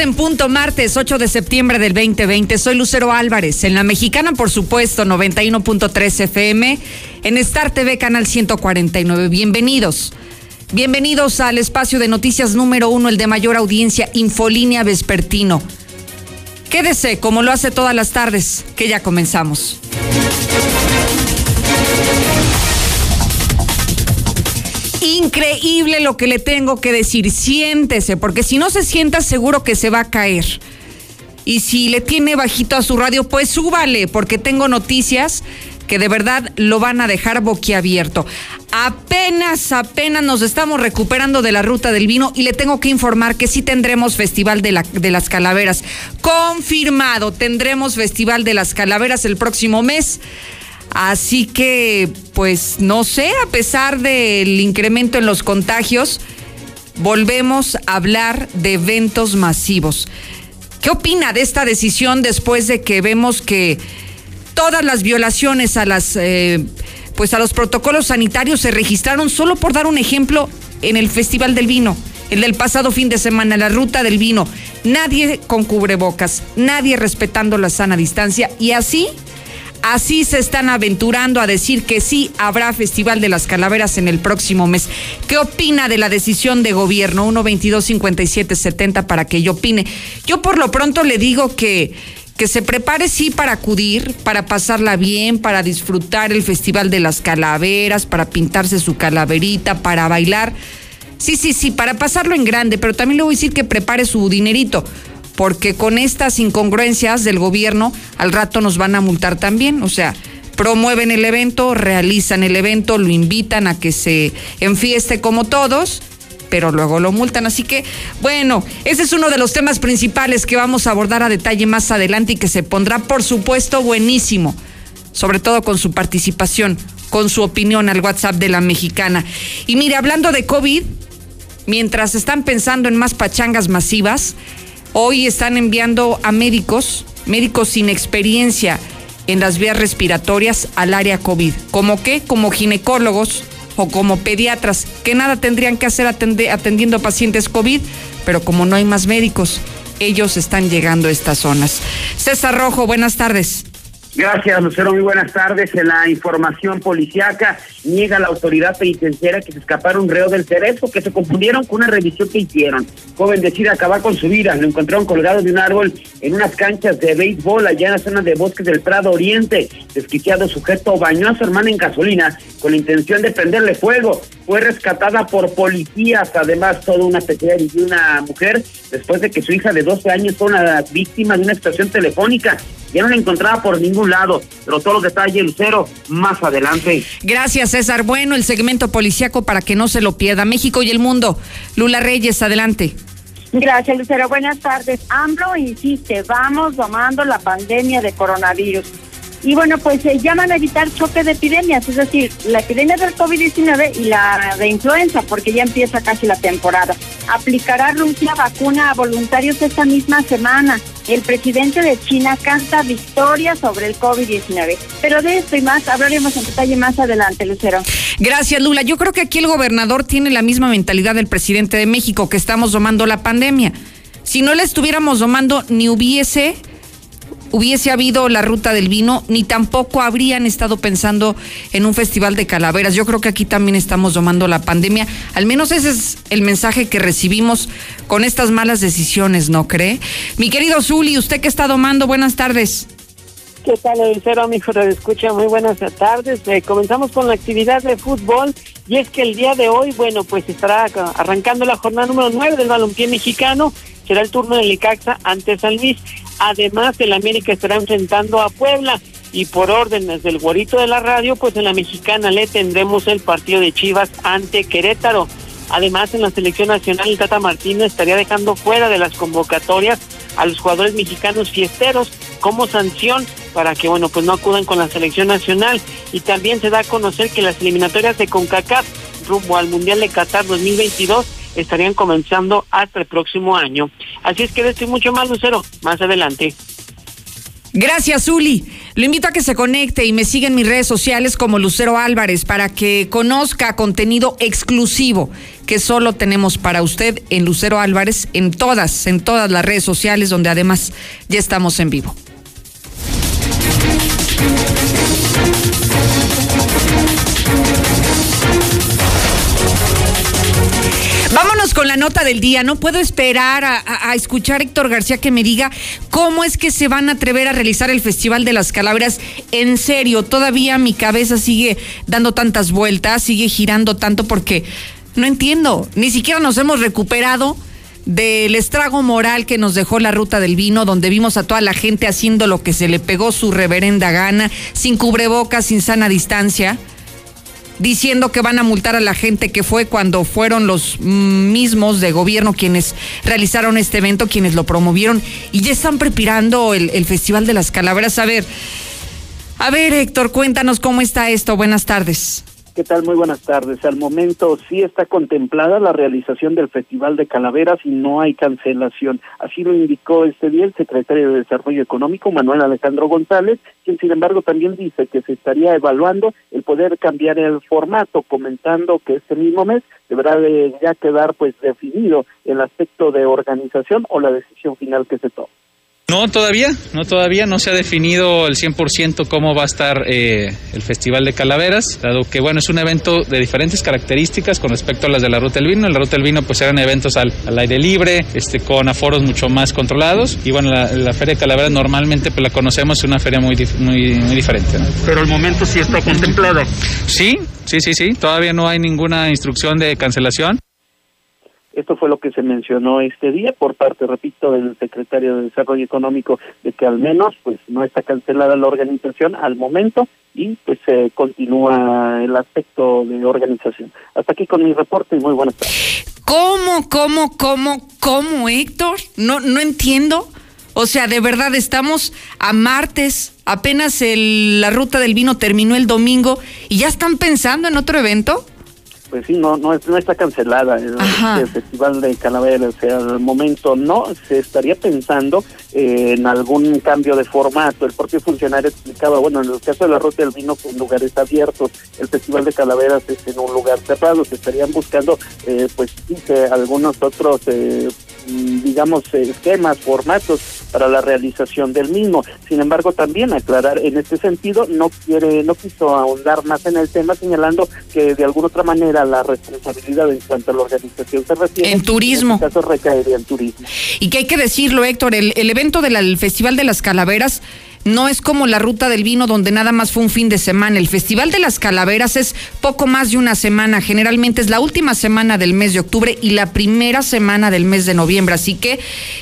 en punto, martes 8 de septiembre del 2020. Soy Lucero Álvarez, en la mexicana, por supuesto, 91.3 FM, en Star TV, canal 149. Bienvenidos. Bienvenidos al espacio de noticias número uno, el de mayor audiencia, Infolínea Vespertino. Quédese, como lo hace todas las tardes, que ya comenzamos. Increíble lo que le tengo que decir. Siéntese, porque si no se sienta, seguro que se va a caer. Y si le tiene bajito a su radio, pues súbale, porque tengo noticias que de verdad lo van a dejar boquiabierto. Apenas, apenas nos estamos recuperando de la ruta del vino y le tengo que informar que sí tendremos Festival de, de las Calaveras. Confirmado, tendremos Festival de las Calaveras el próximo mes. Así que, pues no sé, a pesar del incremento en los contagios, volvemos a hablar de eventos masivos. ¿Qué opina de esta decisión después de que vemos que todas las violaciones a las eh, pues a los protocolos sanitarios se registraron solo por dar un ejemplo en el Festival del Vino, el del pasado fin de semana, la ruta del vino. Nadie con cubrebocas, nadie respetando la sana distancia y así Así se están aventurando a decir que sí habrá Festival de las Calaveras en el próximo mes. ¿Qué opina de la decisión de gobierno? 122 para que yo opine. Yo por lo pronto le digo que que se prepare sí para acudir, para pasarla bien, para disfrutar el Festival de las Calaveras, para pintarse su calaverita, para bailar. Sí, sí, sí, para pasarlo en grande, pero también le voy a decir que prepare su dinerito, porque con estas incongruencias del gobierno al rato nos van a multar también, o sea, promueven el evento, realizan el evento, lo invitan a que se enfieste como todos, pero luego lo multan. Así que, bueno, ese es uno de los temas principales que vamos a abordar a detalle más adelante y que se pondrá, por supuesto, buenísimo, sobre todo con su participación, con su opinión al WhatsApp de la mexicana. Y mire, hablando de COVID, mientras están pensando en más pachangas masivas, Hoy están enviando a médicos, médicos sin experiencia en las vías respiratorias al área COVID. ¿Como qué? Como ginecólogos o como pediatras, que nada tendrían que hacer atendiendo pacientes COVID, pero como no hay más médicos, ellos están llegando a estas zonas. César Rojo, buenas tardes. Gracias, Lucero. Muy buenas tardes. En la información policiaca niega la autoridad penitenciaria que se escaparon reo del cerezo, que se confundieron con una revisión que hicieron. Joven decide acabar con su vida. Lo encontraron colgado de un árbol en unas canchas de béisbol allá en la zona de bosques del Prado Oriente. Desquiciado sujeto bañó a su hermana en gasolina con la intención de prenderle fuego. Fue rescatada por policías, además toda una pequeña y una mujer, después de que su hija de 12 años fue una víctima de una extorsión telefónica ya no la encontraba por ningún lado, pero todos los detalles, Lucero, más adelante. Gracias, César. Bueno, el segmento policíaco para que no se lo pierda. México y el mundo. Lula Reyes, adelante. Gracias, Lucero. Buenas tardes. AMLO insiste, vamos domando la pandemia de coronavirus. Y bueno, pues se llaman a evitar choque de epidemias, es decir, la epidemia del COVID-19 y la de influenza, porque ya empieza casi la temporada. Aplicará Rusia vacuna a voluntarios esta misma semana. El presidente de China canta victoria sobre el COVID-19. Pero de esto y más hablaremos en detalle más adelante, Lucero. Gracias, Lula. Yo creo que aquí el gobernador tiene la misma mentalidad del presidente de México, que estamos domando la pandemia. Si no la estuviéramos domando, ni hubiese hubiese habido la ruta del vino, ni tampoco habrían estado pensando en un festival de calaveras. Yo creo que aquí también estamos tomando la pandemia. Al menos ese es el mensaje que recibimos con estas malas decisiones, ¿no cree? Mi querido Zuli, usted que está domando, buenas tardes. ¿Qué tal, Cero, amigo? Te escucha muy buenas tardes. Eh, comenzamos con la actividad de fútbol y es que el día de hoy, bueno, pues estará arrancando la jornada número 9 del balompié mexicano. Será el turno del Icaxa ante San Luis. Además, el América estará enfrentando a Puebla y por órdenes del guarito de la radio, pues en la mexicana le tendremos el partido de Chivas ante Querétaro. Además, en la selección nacional, el Tata Martino estaría dejando fuera de las convocatorias a los jugadores mexicanos fiesteros como sanción para que, bueno, pues no acudan con la selección nacional. Y también se da a conocer que las eliminatorias de CONCACAF rumbo al Mundial de Qatar 2022 estarían comenzando hasta el próximo año. Así es que de esto mucho más, Lucero, más adelante. Gracias, Uli. Lo invito a que se conecte y me siga en mis redes sociales como Lucero Álvarez para que conozca contenido exclusivo que solo tenemos para usted en Lucero Álvarez en todas, en todas las redes sociales donde además ya estamos en vivo. Con la nota del día. No puedo esperar a, escuchar a Héctor García que me diga cómo es que se van a atrever a realizar el Festival de las Calaveras. En serio, todavía mi cabeza sigue dando tantas vueltas, sigue girando tanto porque no entiendo. Ni siquiera nos hemos recuperado del estrago moral que nos dejó la ruta del vino, donde vimos a toda la gente haciendo lo que se le pegó su reverenda gana, sin cubrebocas, sin sana distancia diciendo que van a multar a la gente que fue cuando fueron los mismos de gobierno quienes realizaron este evento, quienes lo promovieron y ya están preparando el, el Festival de las Calaveras. A ver, a ver Héctor, cuéntanos cómo está esto. Buenas tardes. ¿Qué tal? Muy buenas tardes. Al momento sí está contemplada la realización del Festival de Calaveras y no hay cancelación. Así lo indicó este día el secretario de Desarrollo Económico, Manuel Alejandro González, quien sin embargo también dice que se estaría evaluando el poder cambiar el formato, comentando que este mismo mes deberá de ya quedar pues definido el aspecto de organización o la decisión final que se tome. No, todavía, no todavía, no se ha definido el 100% cómo va a estar eh, el Festival de Calaveras, dado que bueno, es un evento de diferentes características con respecto a las de la Ruta del Vino. En la Ruta del Vino pues eran eventos al, aire libre, este, con aforos mucho más controlados y bueno, la, Feria de Calaveras normalmente pues la conocemos, es una feria muy, muy, muy diferente. Pero al momento sí está contemplada. Sí, sí, sí, sí, todavía no hay ninguna instrucción de cancelación. Esto fue lo que se mencionó este día por parte, repito, del secretario de Desarrollo Económico, de que al menos pues no está cancelada la organización al momento y pues se continúa el aspecto de organización. Hasta aquí con mi reporte y muy buenas tardes. ¿Cómo, cómo, cómo, cómo, Héctor? No, no entiendo. O sea, de verdad estamos a martes, apenas el, la ruta del vino terminó el domingo y ya están pensando en otro evento pues sí, no, no, no está cancelada el, Festival de Calaveras. O sea, al momento no, se estaría pensando eh, en algún cambio de formato. El propio funcionario explicaba, bueno, en el caso de la Ruta del Vino, con lugares abiertos, el Festival de Calaveras es en un lugar cerrado. Se estarían buscando, eh, pues, algunos otros, eh, digamos, esquemas, formatos para la realización del mismo. Sin embargo, también aclarar en este sentido, no quiere, no quiso ahondar más en el tema, señalando que de alguna otra manera la responsabilidad en cuanto a la organización se refiere. En turismo. En este caso recaería en turismo. Y que hay que decirlo, Héctor, el, evento del Festival de las Calaveras no es como la ruta del vino donde nada más fue un fin de semana. El Festival de las Calaveras es poco más de una semana. Generalmente es la última semana del mes de octubre y la primera semana del mes de noviembre. Así que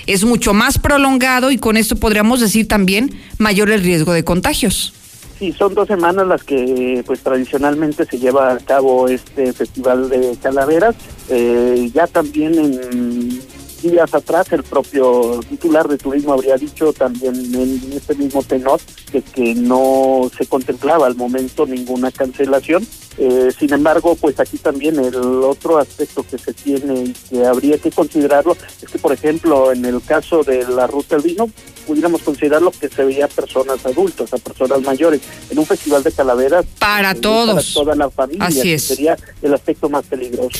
es mucho más prolongado y con esto podríamos decir también mayor el riesgo de contagios. Sí, son dos semanas las que pues tradicionalmente se lleva a cabo este festival de calaveras. Eh, ya también en días atrás el propio titular de turismo habría dicho también en este mismo tenor que, que no se contemplaba al momento ninguna cancelación. Eh, sin embargo, pues aquí también el otro aspecto que se tiene y que habría que considerarlo es que, por ejemplo, en el caso de la ruta del vino, pudiéramos considerarlo que se veía personas adultas, a personas mayores, en un festival de calaveras. Para todos. Para toda la familia. Así es. sería el aspecto más peligroso.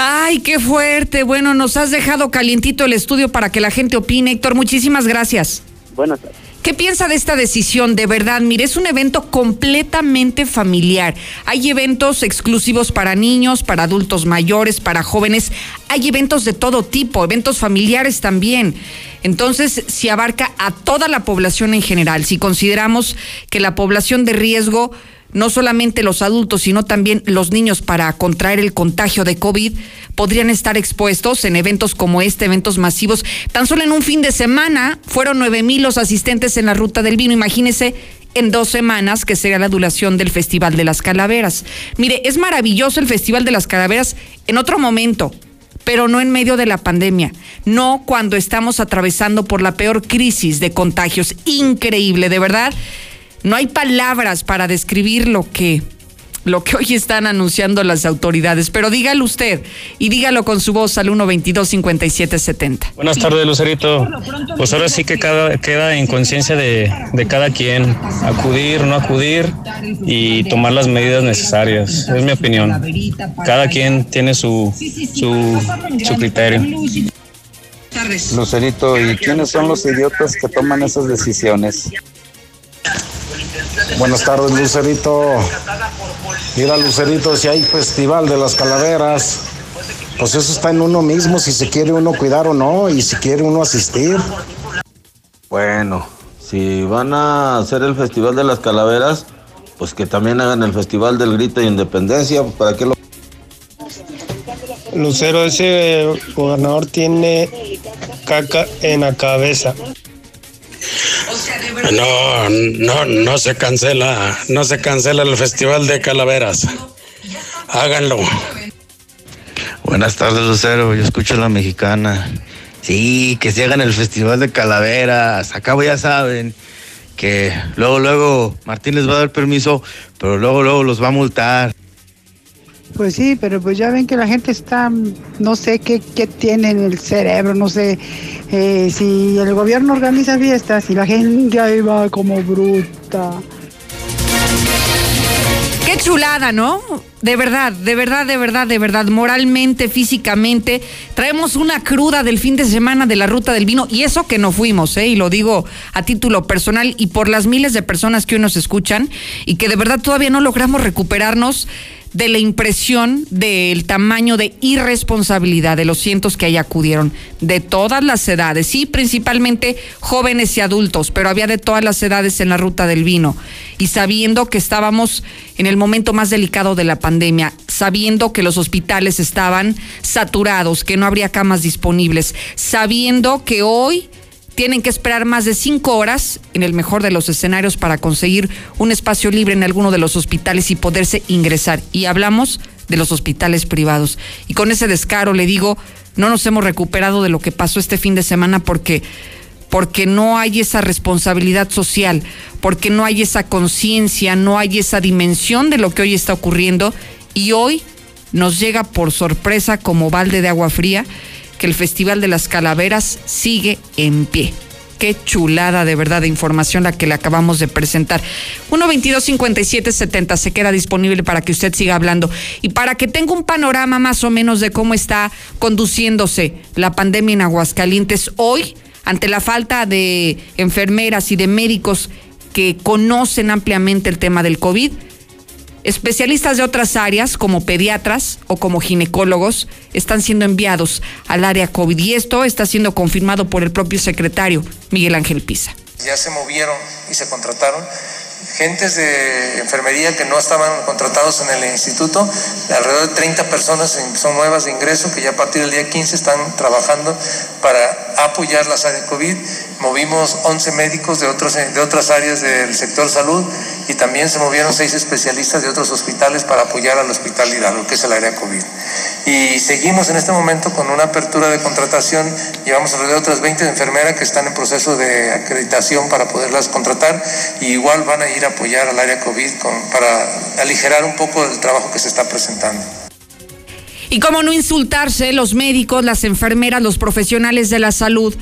Ay, qué fuerte. Bueno, nos has dejado calientito el estudio para que la gente opine. Héctor, muchísimas gracias. Buenas tardes. ¿Qué piensa de esta decisión? De verdad, mire, es un evento completamente familiar. Hay eventos exclusivos para niños, para adultos mayores, para jóvenes. Hay eventos de todo tipo, eventos familiares también. Entonces, si abarca a toda la población en general, si consideramos que la población de riesgo no solamente los adultos, sino también los niños para contraer el contagio de COVID podrían estar expuestos en eventos como este, eventos masivos. Tan solo en un fin de semana fueron nueve mil los asistentes en la ruta del vino. Imagínese en dos semanas, que sería la duración del Festival de las Calaveras. Mire, es maravilloso el Festival de las Calaveras en otro momento, pero no en medio de la pandemia, no cuando estamos atravesando por la peor crisis de contagios. Increíble, de verdad. No hay palabras para describir lo que lo que hoy están anunciando las autoridades. Pero dígalo usted y dígalo con su voz al 122-5770. Buenas tardes, Lucerito. Pues ahora sí que cada, queda en conciencia de, de, cada quien acudir, no acudir y tomar las medidas necesarias. Es mi opinión. Cada quien tiene su, su, su criterio. Lucerito, ¿y quiénes son los idiotas que toman esas decisiones? Buenas tardes, Lucerito. Mira, Lucerito, si hay festival de las calaveras, pues eso está en uno mismo, si se quiere uno cuidar o no, y si quiere uno asistir. Bueno, si van a hacer el festival de las calaveras, pues que también hagan el festival del grito de independencia, ¿para qué lo... Lucero, ese gobernador tiene caca en la cabeza. No, no, no se cancela, no se cancela el Festival de Calaveras. Háganlo. Buenas tardes, Lucero. Yo escucho a la mexicana. Sí, que se hagan el Festival de Calaveras. Acabo ya saben que luego, luego Martín les va a dar permiso, pero luego, luego los va a multar. Pues sí, pero pues ya ven que la gente está, no sé qué, qué tiene en el cerebro, no sé eh, si el gobierno organiza fiestas y la gente ahí va como bruta. Qué chulada, ¿no? De verdad, de verdad, de verdad, de verdad, moralmente, físicamente. Traemos una cruda del fin de semana de la ruta del vino y eso que no fuimos, ¿eh? Y lo digo a título personal y por las miles de personas que hoy nos escuchan y que de verdad todavía no logramos recuperarnos de la impresión del tamaño de irresponsabilidad de los cientos que ahí acudieron, de todas las edades, sí, principalmente jóvenes y adultos, pero había de todas las edades en la ruta del vino. Y sabiendo que estábamos en el momento más delicado de la pandemia, sabiendo que los hospitales estaban saturados, que no habría camas disponibles, sabiendo que hoy tienen que esperar más de cinco horas, en el mejor de los escenarios, para conseguir un espacio libre en alguno de los hospitales y poderse ingresar. Y hablamos de los hospitales privados. Y con ese descaro le digo, no nos hemos recuperado de lo que pasó este fin de semana porque porque no hay esa responsabilidad social, porque no hay esa conciencia, no hay esa dimensión de lo que hoy está ocurriendo y hoy nos llega por sorpresa como balde de agua fría que el Festival de las Calaveras sigue en pie. Qué chulada de verdad de información la que le acabamos de presentar. 1-22-57-70 se queda disponible para que usted siga hablando y para que tenga un panorama más o menos de cómo está conduciéndose la pandemia en Aguascalientes hoy ante la falta de enfermeras y de médicos que conocen ampliamente el tema del COVID Especialistas de otras áreas, como pediatras o como ginecólogos, están siendo enviados al área COVID y esto está siendo confirmado por el propio secretario Miguel Ángel Pisa. Ya se movieron y se contrataron gentes de enfermería que no estaban contratados en el instituto, alrededor de 30 personas son nuevas de ingreso que ya a partir del día 15 están trabajando para apoyar las áreas COVID. Movimos 11 médicos de, otros, de otras áreas del sector salud y también se movieron seis especialistas de otros hospitales para apoyar al Hospital Hidalgo, que es el área COVID. Y seguimos en este momento con una apertura de contratación, llevamos alrededor de otras 20 enfermeras que están en proceso de acreditación para poderlas contratar y igual van a ir apoyar al área COVID para aligerar un poco el trabajo que se está presentando. Y cómo no insultarse los médicos, las enfermeras, los profesionales de la salud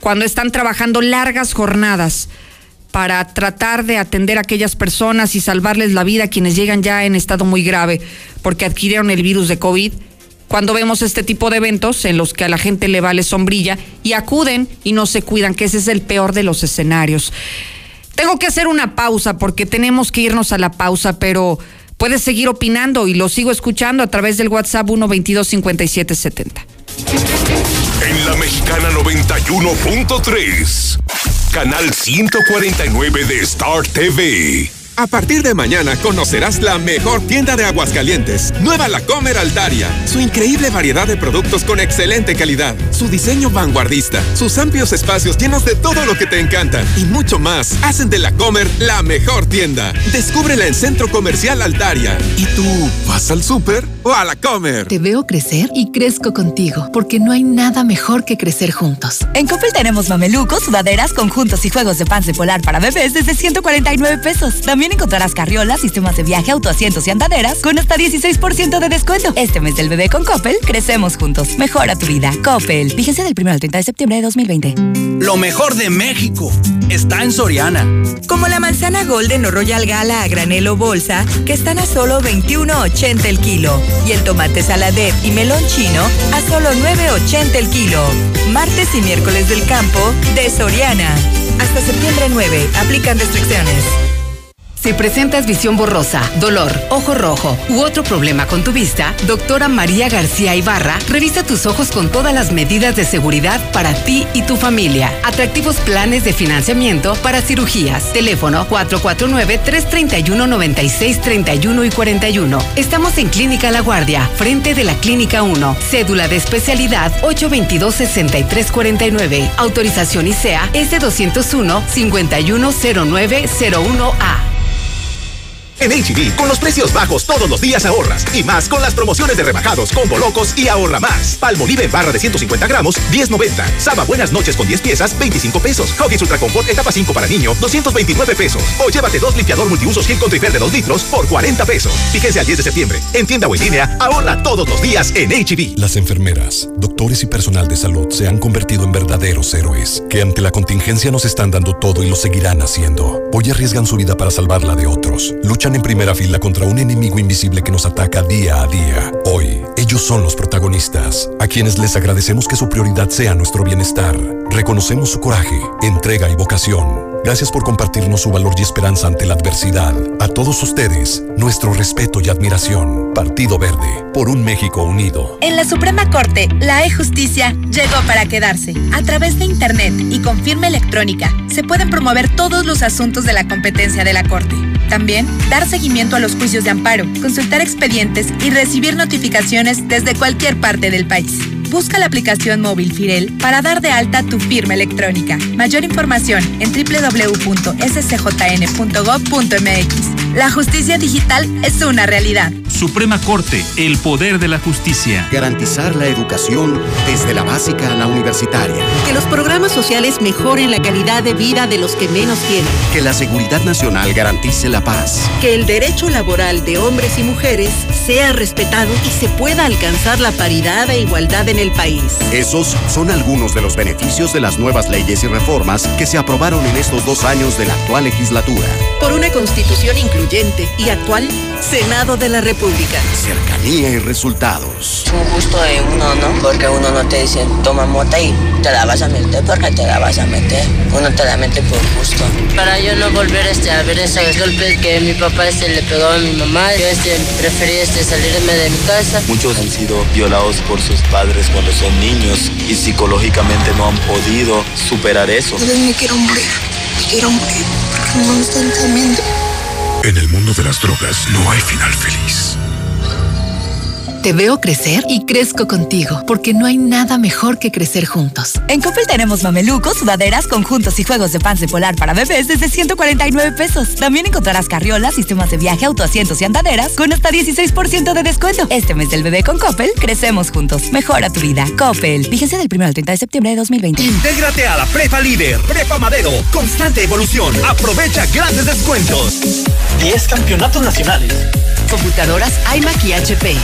cuando están trabajando largas jornadas para tratar de atender a aquellas personas y salvarles la vida a quienes llegan ya en estado muy grave porque adquirieron el virus de COVID. Cuando vemos este tipo de eventos en los que a la gente le vale sombrilla y acuden y no se cuidan, que ese es el peor de los escenarios. Tengo que hacer una pausa porque tenemos que irnos a la pausa, pero puedes seguir opinando y lo sigo escuchando a través del WhatsApp 1225770. En la Mexicana 91.3, canal 149 de Star TV. A partir de mañana conocerás la mejor tienda de Aguascalientes, Nueva La Comer Altaria. Su increíble variedad de productos con excelente calidad, su diseño vanguardista, sus amplios espacios llenos de todo lo que te encanta y mucho más hacen de La Comer la mejor tienda. Descúbrela en Centro Comercial Altaria. ¿Y tú ¿Vas al súper o a la comer? Te veo crecer y crezco contigo, porque no hay nada mejor que crecer juntos. En Coppel tenemos mamelucos, sudaderas, conjuntos y juegos de pants de polar para bebés desde 149 pesos. También encontrarás carriolas, sistemas de viaje, autoasientos y andaderas con hasta 16% de descuento. Este mes del bebé con Coppel, crecemos juntos. Mejora tu vida. Coppel. Fíjense del 1 al 30 de septiembre de 2020. Lo mejor de México está en Soriana. Como la manzana Golden o Royal Gala a granel o bolsa, que están a solo 21.80 el kilo. Y el tomate saladet y melón chino a solo 9.80 el kilo. Martes y miércoles del campo de Soriana. Hasta septiembre 9. Aplican restricciones. Si presentas visión borrosa, dolor, ojo rojo u otro problema con tu vista, doctora María García Ibarra revisa tus ojos con todas las medidas de seguridad para ti y tu familia. Atractivos planes de financiamiento para cirugías. Teléfono 449-331-9631 y 41. Estamos en Clínica La Guardia, frente de la Clínica 1. Cédula de especialidad 822-6349. Autorización ICEA S201-510901A. En HB, con los precios bajos todos los días ahorras. Y más con las promociones de rebajados, combo locos y ahorra más. Palmolive barra de 150 gramos, 10.90. Saba Buenas noches con 10 piezas, 25 pesos. Huggies Ultra Confort etapa 5 para niño, 229 pesos. O llévate dos limpiador multiusos Gil con Trifer de 2 litros por 40 pesos. Fíjense al 10 de septiembre. En tienda o línea, ahorra todos los días en HB. Las enfermeras, doctores y personal de salud se han convertido en verdaderos héroes, que ante la contingencia nos están dando todo y lo seguirán haciendo. Hoy arriesgan su vida para salvarla de otros. Luchan en primera fila contra un enemigo invisible que nos ataca día a día. Hoy, ellos son los protagonistas, a quienes les agradecemos que su prioridad sea nuestro bienestar. Reconocemos su coraje, entrega y vocación. Gracias por compartirnos su valor y esperanza ante la adversidad. A todos ustedes, nuestro respeto y admiración. Partido Verde, por un México unido. En la Suprema Corte, la e-justicia llegó para quedarse. A través de Internet y con firma electrónica, se pueden promover todos los asuntos de la competencia de la Corte. También, dar seguimiento a los juicios de amparo, consultar expedientes y recibir notificaciones desde cualquier parte del país. Busca la aplicación móvil Firel para dar de alta tu firma electrónica. Mayor información en www.scjn.gov.mx. La justicia digital es una realidad. Suprema Corte, el poder de la justicia. Garantizar la educación desde la básica a la universitaria. Que los programas sociales mejoren la calidad de vida de los que menos tienen. Que la seguridad nacional garantice la paz. Que el derecho laboral de hombres y mujeres sea respetado y se pueda alcanzar la paridad e igualdad en el país. Esos son algunos de los beneficios de las nuevas leyes y reformas que se aprobaron en estos dos años de la actual legislatura. Por una constitución incluyente y actual, Senado de la República. Cercanía y resultados. Es un gusto de uno, ¿no? Porque uno no te dice, toma mota y te la vas a meter porque te la vas a meter. Uno te la mete por gusto. Para yo no volver este, a ver esos golpes que mi papá este, le pegó a mi mamá, yo este, preferí este, salirme de mi casa. Muchos han sido violados por sus padres cuando son niños y psicológicamente no han podido superar eso. Yo me quiero morir, me quiero morir porque no me están temiendo. En el mundo de las drogas no hay final feliz. Te veo crecer y crezco contigo, porque no hay nada mejor que crecer juntos. En Coppel tenemos mamelucos, sudaderas, conjuntos y juegos de de polar para bebés desde 149 pesos. También encontrarás carriolas, sistemas de viaje, autoasientos y andaderas con hasta 16% de descuento. Este mes del bebé con Coppel, crecemos juntos. Mejora tu vida. Coppel. Fíjense del 1 al 30 de septiembre de 2020. Intégrate a la Prepa Líder, Prepa Madero. Constante evolución. Aprovecha grandes descuentos. 10 campeonatos nacionales. Computadoras iMac y HP.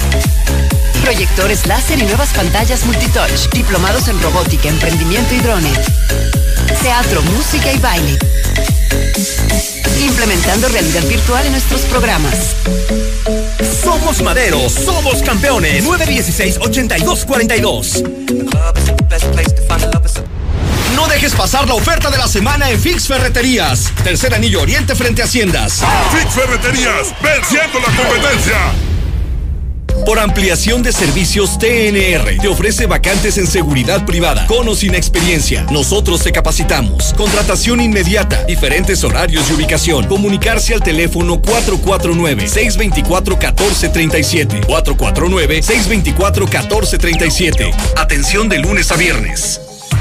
Proyectores láser y nuevas pantallas multitouch. Diplomados en robótica, emprendimiento y drones. Teatro, música y baile. Implementando realidad virtual en nuestros programas. Somos Madero, somos campeones. 916-8242. No dejes pasar la oferta de la semana en Fix Ferreterías. Tercer anillo oriente frente a Haciendas. Fix Ferreterías, venciendo la competencia. Por ampliación de servicios TNR, te ofrece vacantes en seguridad privada, con o sin experiencia. Nosotros te capacitamos. Contratación inmediata, diferentes horarios y ubicación. Comunicarse al teléfono 449-624-1437. 449-624-1437. Atención de lunes a viernes.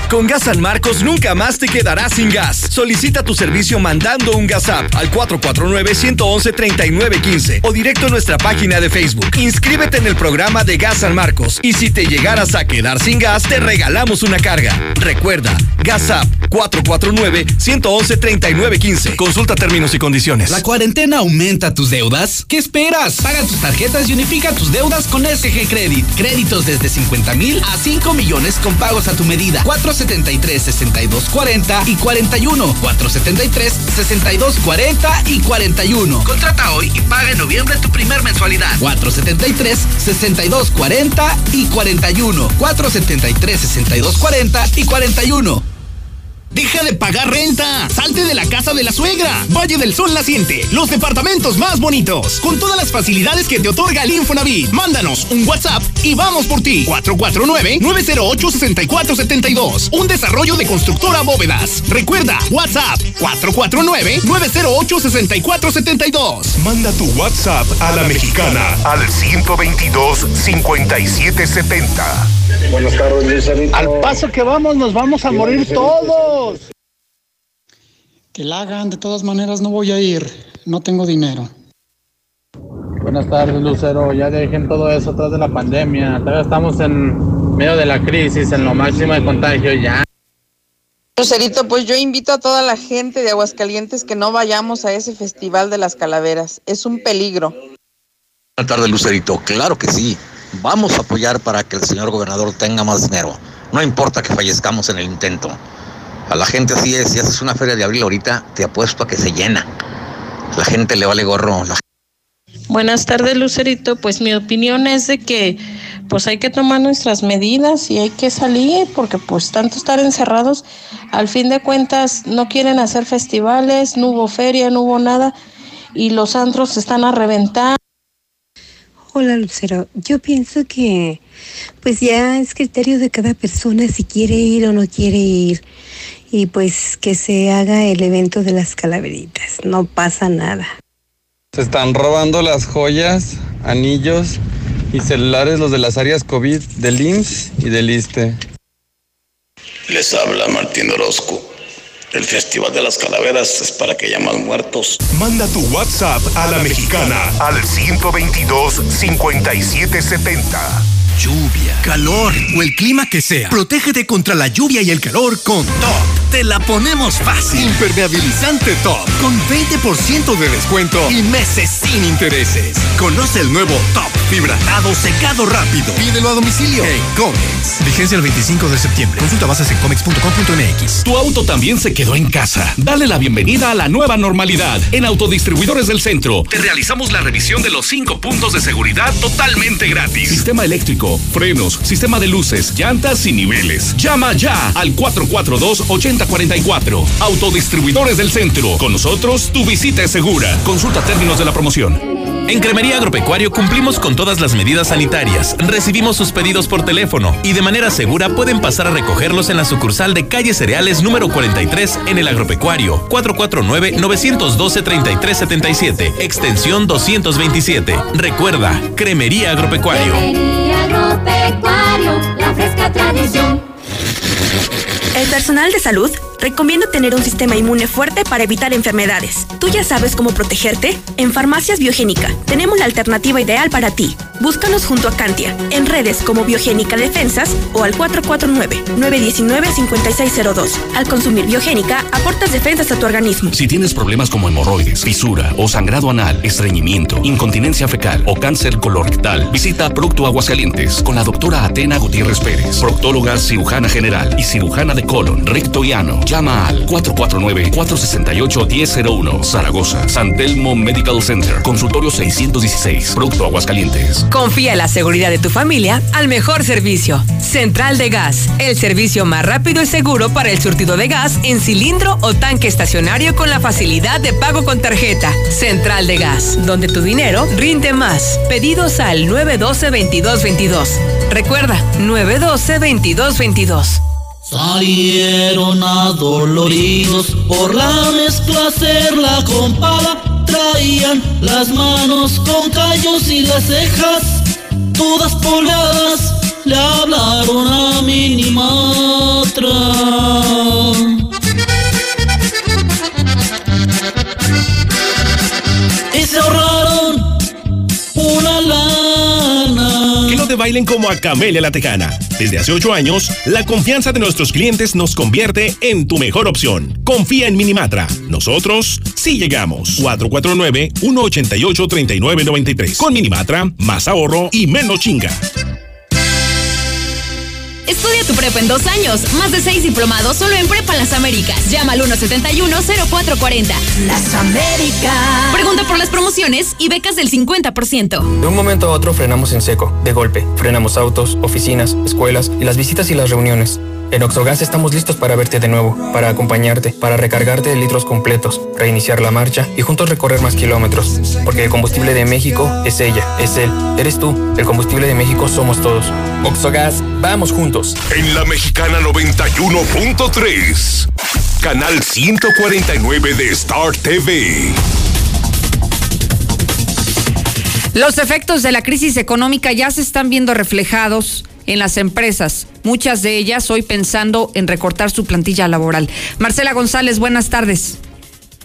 Con Gas San Marcos nunca más te quedarás sin gas. Solicita tu servicio mandando un gas app al 449-111-3915 o directo a nuestra página de Facebook. Inscríbete en el programa de Gas San Marcos y si te llegaras a quedar sin gas, te regalamos una carga. Recuerda, Gas App 449-111-3915. Consulta términos y condiciones. ¿La cuarentena aumenta tus deudas? ¿Qué esperas? Paga tus tarjetas y unifica tus deudas con SG Credit. Créditos desde 50 mil a 5 millones con pagos a tu medida. 473 6240 y 41. 473 6240 y 41. Contrata hoy y paga en noviembre tu primer mensualidad. 473 6240 y 41. 473 6240 y 41. Deja de pagar renta. Salte de la casa de la suegra. Valle del Sol Naciente. Los departamentos más bonitos. Con todas las facilidades que te otorga el Infonavit. Mándanos un WhatsApp y vamos por ti. 449-908-6472. Un desarrollo de constructora bóvedas. Recuerda, WhatsApp 449-908-6472. Manda tu WhatsApp a la mexicana al 122-5770. Buenas tardes, Al paso que vamos, nos vamos a morir todos. Que la hagan, de todas maneras no voy a ir, no tengo dinero. Buenas tardes, Lucero. Ya dejen todo eso atrás de la pandemia. Todavía estamos en medio de la crisis, en lo máximo de contagio ya. Lucerito, pues yo invito a toda la gente de Aguascalientes que no vayamos a ese festival de las calaveras. Es un peligro. Buenas tardes, Lucerito. Claro que sí. Vamos a apoyar para que el señor gobernador tenga más dinero. No importa que fallezcamos en el intento. A la gente así es, si haces una feria de abril ahorita, te apuesto a que se llena. La gente le vale gorro. Buenas tardes, Lucerito. Pues mi opinión es de que pues hay que tomar nuestras medidas y hay que salir porque pues tanto estar encerrados, al fin de cuentas no quieren hacer festivales, no hubo feria, no hubo nada y los antros están a reventar. Hola Lucero, yo pienso que pues ya es criterio de cada persona si quiere ir o no quiere ir y pues que se haga el evento de las calaveritas, no pasa nada. Se están robando las joyas, anillos y celulares los de las áreas COVID del IMSS y del ISTE. Les habla Martín Orozco. El Festival de las Calaveras es para que llaman muertos. Manda tu WhatsApp a la mexicana al 122 5770. Lluvia, calor o el clima que sea. Protégete contra la lluvia y el calor con Top. Te la ponemos fácil. Impermeabilizante Top. Con 20% de descuento y meses sin intereses. Conoce el nuevo Top Fibratado secado rápido. Pídelo a domicilio en Comex. Vigencia el 25 de septiembre. Consulta bases en comex.com.mx. Tu auto también se quedó en casa. Dale la bienvenida a la nueva normalidad. En Autodistribuidores del Centro te realizamos la revisión de los cinco puntos de seguridad totalmente gratis. Sistema eléctrico frenos, sistema de luces, llantas y niveles. Llama ya al 442-8044. Autodistribuidores del centro. Con nosotros, tu visita es segura. Consulta términos de la promoción. En Cremería Agropecuario cumplimos con todas las medidas sanitarias. Recibimos sus pedidos por teléfono y de manera segura pueden pasar a recogerlos en la sucursal de calle Cereales número 43 en el Agropecuario 449-912-3377, extensión 227. Recuerda, Cremería Agropecuario. Agropecuario, la fresca tradición. El personal de salud recomienda tener un sistema inmune fuerte para evitar enfermedades. ¿Tú ya sabes cómo protegerte? En Farmacias Biogénica tenemos la alternativa ideal para ti. Búscanos junto a Cantia, en redes como Biogénica Defensas o al 449-919-5602. Al consumir Biogénica, aportas defensas a tu organismo. Si tienes problemas como hemorroides, fisura o sangrado anal, estreñimiento, incontinencia fecal o cáncer colorectal, visita Procto Aguascalientes con la doctora Atena Gutiérrez Pérez, proctóloga cirujana general y cirujana de colon, recto y ano. Llama al 449-468-1001. Zaragoza, San Telmo Medical Center, consultorio 616, Producto Aguascalientes. Confía en la seguridad de tu familia al mejor servicio. Central de Gas, el servicio más rápido y seguro para el surtido de gas en cilindro o tanque estacionario con la facilidad de pago con tarjeta. Central de Gas, donde tu dinero rinde más. Pedidos al 912-2222. Recuerda, 912-2222. Salieron adoloridos por la mezcla hacer la compada. Traían las manos con callos y las cejas todas polvadas le hablaron a Minimatra. Y se bailen como a Camelia la Tejana. Desde hace ocho años, la confianza de nuestros clientes nos convierte en tu mejor opción. Confía en Minimatra. Nosotros sí llegamos. 449-188-3993. Con Minimatra, más ahorro y menos chinga. Estudia tu prepa en dos años. Más de seis diplomados solo en Prepa Las Américas. Llama al 171-0440. Las Américas. Pregunta por las promociones y becas del 50%. De un momento a otro frenamos en seco, de golpe. Frenamos autos, oficinas, escuelas y las visitas y las reuniones. En Oxogas estamos listos para verte de nuevo, para acompañarte, para recargarte de litros completos, reiniciar la marcha y juntos recorrer más kilómetros. Porque el combustible de México es ella, es él, eres tú. El combustible de México somos todos. Oxogas, vamos juntos. En la Mexicana 91.3. Canal 149 de Star TV. Los efectos de la crisis económica ya se están viendo reflejados en las empresas, muchas de ellas hoy pensando en recortar su plantilla laboral. Marcela González, buenas tardes.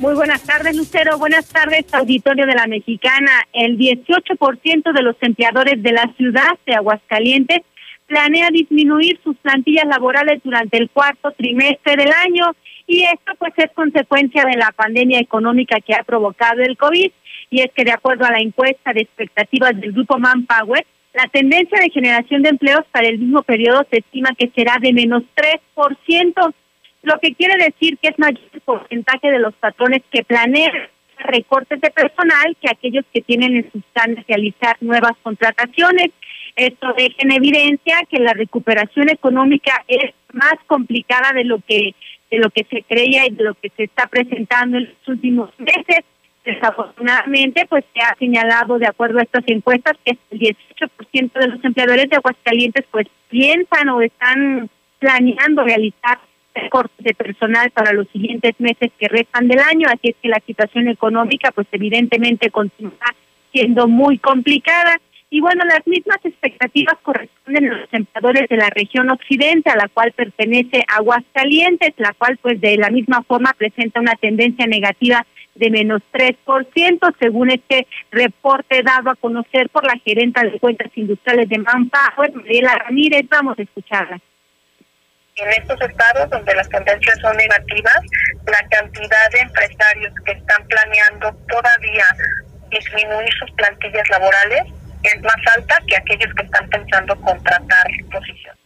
Muy buenas tardes, Lucero. Buenas tardes, auditorio de la Mexicana. El 18% de los empleadores de la ciudad de Aguascalientes planea disminuir sus plantillas laborales durante el cuarto trimestre del año y esto pues es consecuencia de la pandemia económica que ha provocado el COVID y es que de acuerdo a la encuesta de expectativas del grupo Manpower, la tendencia de generación de empleos para el mismo periodo se estima que será de menos 3%, lo que quiere decir que es mayor el porcentaje de los patrones que planean recortes de personal que aquellos que tienen en sus planes realizar nuevas contrataciones. Esto deja en evidencia que la recuperación económica es más complicada de lo que de lo que se creía y de lo que se está presentando en los últimos meses. Desafortunadamente, pues se ha señalado, de acuerdo a estas encuestas, que el 18% de los empleadores de Aguascalientes pues piensan o están planeando realizar cortes de personal para los siguientes meses que restan del año, así es que la situación económica pues evidentemente continúa siendo muy complicada. Y bueno, las mismas expectativas corresponden a los empleadores de la región occidente, a la cual pertenece Aguascalientes, la cual pues de la misma forma presenta una tendencia negativa de menos 3%, según este reporte dado a conocer por la gerenta de cuentas industriales de Manpower, Mariela Ramírez. Vamos a escucharla. En estos estados donde las tendencias son negativas, la cantidad de empresarios que están planeando todavía disminuir sus plantillas laborales es más alta que aquellos que están pensando contratar posiciones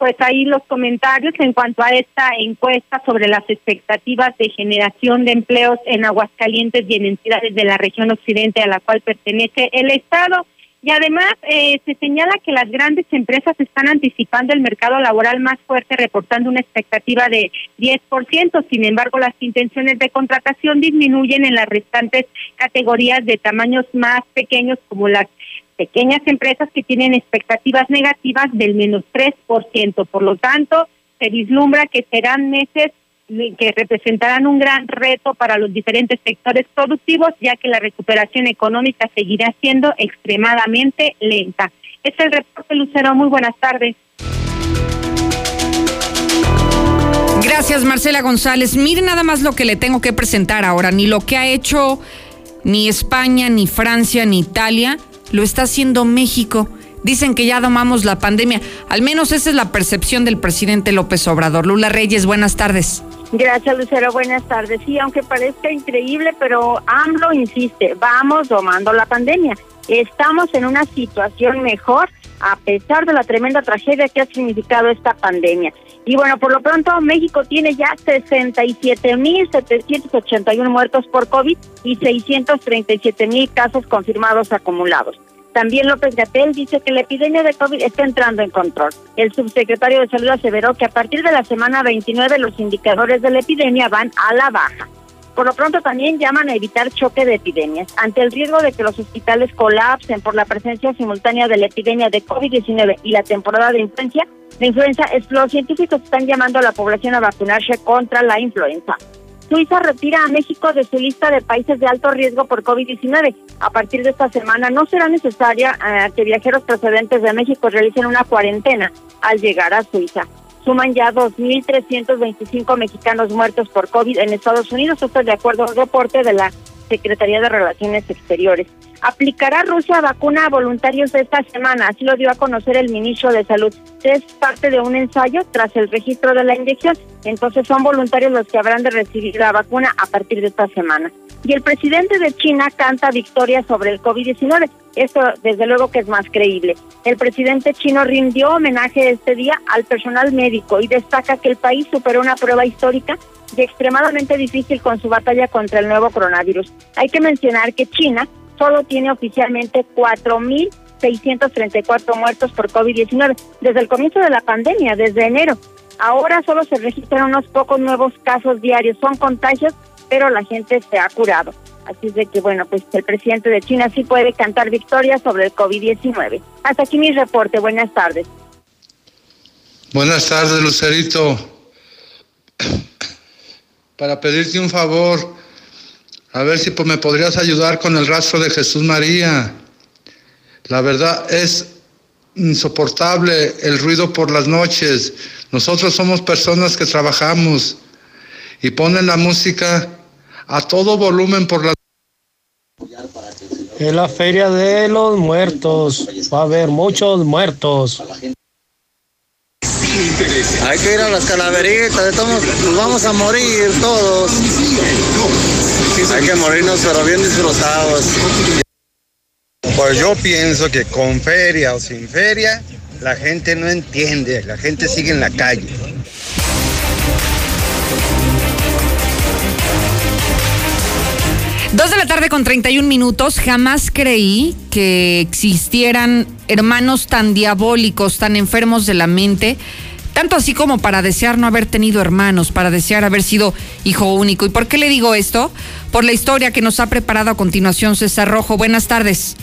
pues ahí los comentarios en cuanto a esta encuesta sobre las expectativas de generación de empleos en Aguascalientes y en entidades de la región occidente a la cual pertenece el Estado. Y además eh, se señala que las grandes empresas están anticipando el mercado laboral más fuerte, reportando una expectativa de 10%. Sin embargo, las intenciones de contratación disminuyen en las restantes categorías de tamaños más pequeños, como las pequeñas empresas que tienen expectativas negativas del menos 3%. Por lo tanto, se vislumbra que serán meses que representarán un gran reto para los diferentes sectores productivos, ya que la recuperación económica seguirá siendo extremadamente lenta. Es el reporte, Lucero. Muy buenas tardes. Gracias, Marcela González. Mire nada más lo que le tengo que presentar ahora, ni lo que ha hecho ni España, ni Francia, ni Italia lo está haciendo México. Dicen que ya domamos la pandemia. Al menos esa es la percepción del presidente López Obrador. Lula Reyes, buenas tardes. Gracias, Lucero. Buenas tardes. Sí, aunque parezca increíble, pero AMLO insiste, vamos domando la pandemia. Estamos en una situación mejor a pesar de la tremenda tragedia que ha significado esta pandemia. Y bueno, por lo pronto México tiene ya 67.781 muertos por COVID y 637.000 casos confirmados acumulados. También López Gatel dice que la epidemia de COVID está entrando en control. El subsecretario de Salud aseveró que a partir de la semana 29 los indicadores de la epidemia van a la baja. Por lo pronto también llaman a evitar choque de epidemias. Ante el riesgo de que los hospitales colapsen por la presencia simultánea de la epidemia de COVID-19 y la temporada de influencia, la influenza, los científicos están llamando a la población a vacunarse contra la influenza. Suiza retira a México de su lista de países de alto riesgo por COVID-19. A partir de esta semana no será necesaria eh, que viajeros procedentes de México realicen una cuarentena al llegar a Suiza. Suman ya 2.325 mexicanos muertos por COVID en Estados Unidos, esto es de acuerdo a un reporte de la Secretaría de Relaciones Exteriores. Aplicará Rusia vacuna a voluntarios esta semana, así lo dio a conocer el ministro de Salud. Es parte de un ensayo tras el registro de la inyección, entonces son voluntarios los que habrán de recibir la vacuna a partir de esta semana. Y el presidente de China canta victoria sobre el COVID-19. Esto desde luego que es más creíble. El presidente chino rindió homenaje este día al personal médico y destaca que el país superó una prueba histórica y extremadamente difícil con su batalla contra el nuevo coronavirus. Hay que mencionar que China solo tiene oficialmente 4.634 muertos por COVID-19 desde el comienzo de la pandemia, desde enero. Ahora solo se registran unos pocos nuevos casos diarios, son contagios, pero la gente se ha curado. Así es de que, bueno, pues el presidente de China sí puede cantar victoria sobre el COVID-19. Hasta aquí mi reporte. Buenas tardes. Buenas tardes, Lucerito. Para pedirte un favor, a ver si pues, me podrías ayudar con el rastro de Jesús María. La verdad es insoportable el ruido por las noches. Nosotros somos personas que trabajamos y ponen la música a todo volumen por la Es la feria de los muertos. Va a haber muchos muertos. Hay que ir a las calaveritas, estamos, nos vamos a morir todos. Hay que morirnos pero bien disfrutados. Pues yo pienso que con feria o sin feria, la gente no entiende, la gente sigue en la calle. Dos de la tarde con 31 minutos. Jamás creí que existieran hermanos tan diabólicos, tan enfermos de la mente. Tanto así como para desear no haber tenido hermanos, para desear haber sido hijo único. ¿Y por qué le digo esto? Por la historia que nos ha preparado a continuación César Rojo. Buenas tardes.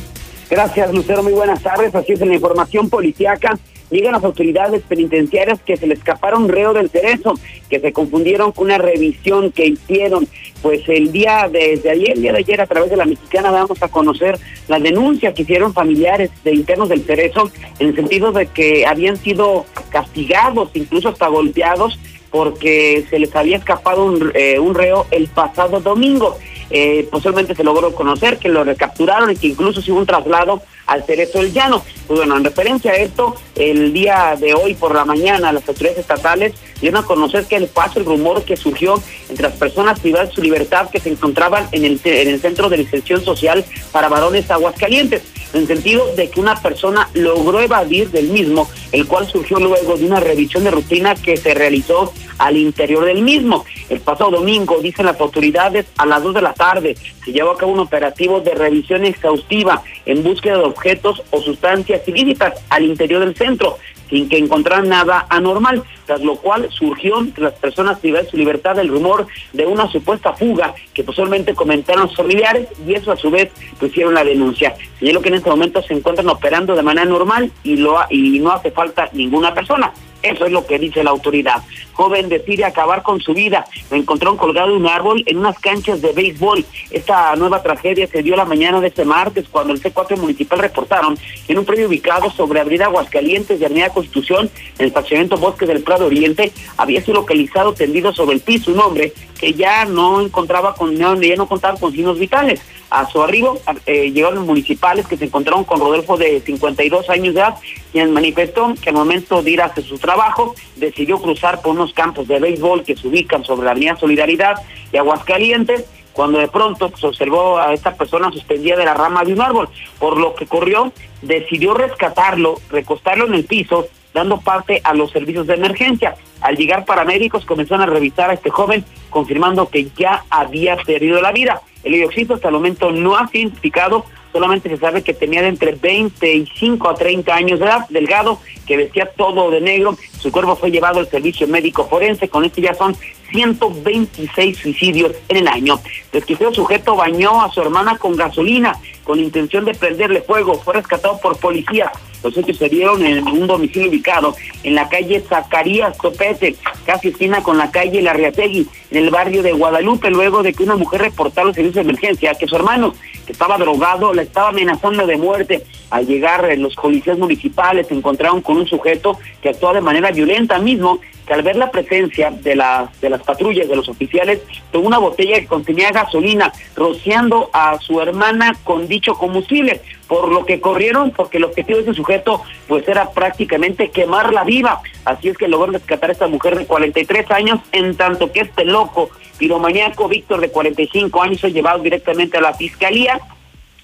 Gracias, Lucero. Muy buenas tardes. Así es, en la información policiaca llegan las autoridades penitenciarias que se le escaparon reo del cerezo, que se confundieron con una revisión que hicieron. Pues el día desde ayer, el día de ayer, a través de la mexicana, vamos a conocer la denuncia que hicieron familiares de internos del cerezo, en el sentido de que habían sido castigados, incluso hasta golpeados, porque se les había escapado un, eh, un reo el pasado domingo. Eh, posiblemente se logró conocer que lo recapturaron y que incluso se hubo un traslado al Cerezo del Llano. Pues bueno, en referencia a esto, el día de hoy por la mañana las autoridades estatales dieron a conocer que el paso, el rumor que surgió entre las personas privadas de su libertad que se encontraban en el, en el centro de licenciación social para varones Aguascalientes, en el sentido de que una persona logró evadir del mismo, el cual surgió luego de una revisión de rutina que se realizó al interior del mismo. El pasado domingo, dicen las autoridades, a las 2 de la tarde se llevó a cabo un operativo de revisión exhaustiva en búsqueda de objetos o sustancias ilícitas al interior del centro sin que encontraran nada anormal, tras lo cual surgió entre las personas privadas de su libertad el rumor de una supuesta fuga que posiblemente comentaron los familiares y eso a su vez pusieron la denuncia. Señaló que en este momento se encuentran operando de manera normal y, lo, y no hace falta ninguna persona. Eso es lo que dice la autoridad. Joven decide acabar con su vida. Lo encontraron colgado de un árbol en unas canchas de béisbol. Esta nueva tragedia se dio la mañana de este martes cuando el C4 municipal reportaron en un predio ubicado sobre Avenida Aguascalientes de Avenida Constitución, en el estacionamiento Bosque del Prado Oriente, había sido localizado tendido sobre el piso un hombre que ya no encontraba con, ya no contaba con signos vitales. A su arribo eh, llegaron los municipales que se encontraron con Rodolfo de 52 años de edad, quien manifestó que al momento de ir hacia su trabajo decidió cruzar por unos campos de béisbol que se ubican sobre la Avenida Solidaridad y Aguascalientes cuando de pronto se observó a esta persona suspendida de la rama de un árbol, por lo que corrió, decidió rescatarlo, recostarlo en el piso, dando parte a los servicios de emergencia. Al llegar paramédicos comenzaron a revisar a este joven, confirmando que ya había perdido la vida. El hidroxido hasta el momento no ha sido identificado, solamente se sabe que tenía de entre 25 a 30 años de edad, delgado, que vestía todo de negro. Su cuerpo fue llevado al servicio médico forense, con esto ya son 126 suicidios en el año. Desquiciado sujeto bañó a su hermana con gasolina con intención de prenderle fuego. Fue rescatado por policía. Los Los hechos se dieron en un domicilio ubicado en la calle Zacarías Topete, casi esquina con la calle Larriategui, en el barrio de Guadalupe, luego de que una mujer reportara los servicios de emergencia que su hermano, que estaba drogado, la estaba amenazando de muerte. Al llegar eh, los policías municipales se encontraron con un sujeto que actuó de manera violenta mismo que al ver la presencia de las, de las patrullas, de los oficiales, tomó una botella que contenía gasolina, rociando a su hermana con dicho combustible, por lo que corrieron, porque el objetivo de ese sujeto pues era prácticamente quemarla viva. Así es que logró rescatar a esta mujer de 43 años, en tanto que este loco piromaníaco Víctor de 45 años fue llevado directamente a la Fiscalía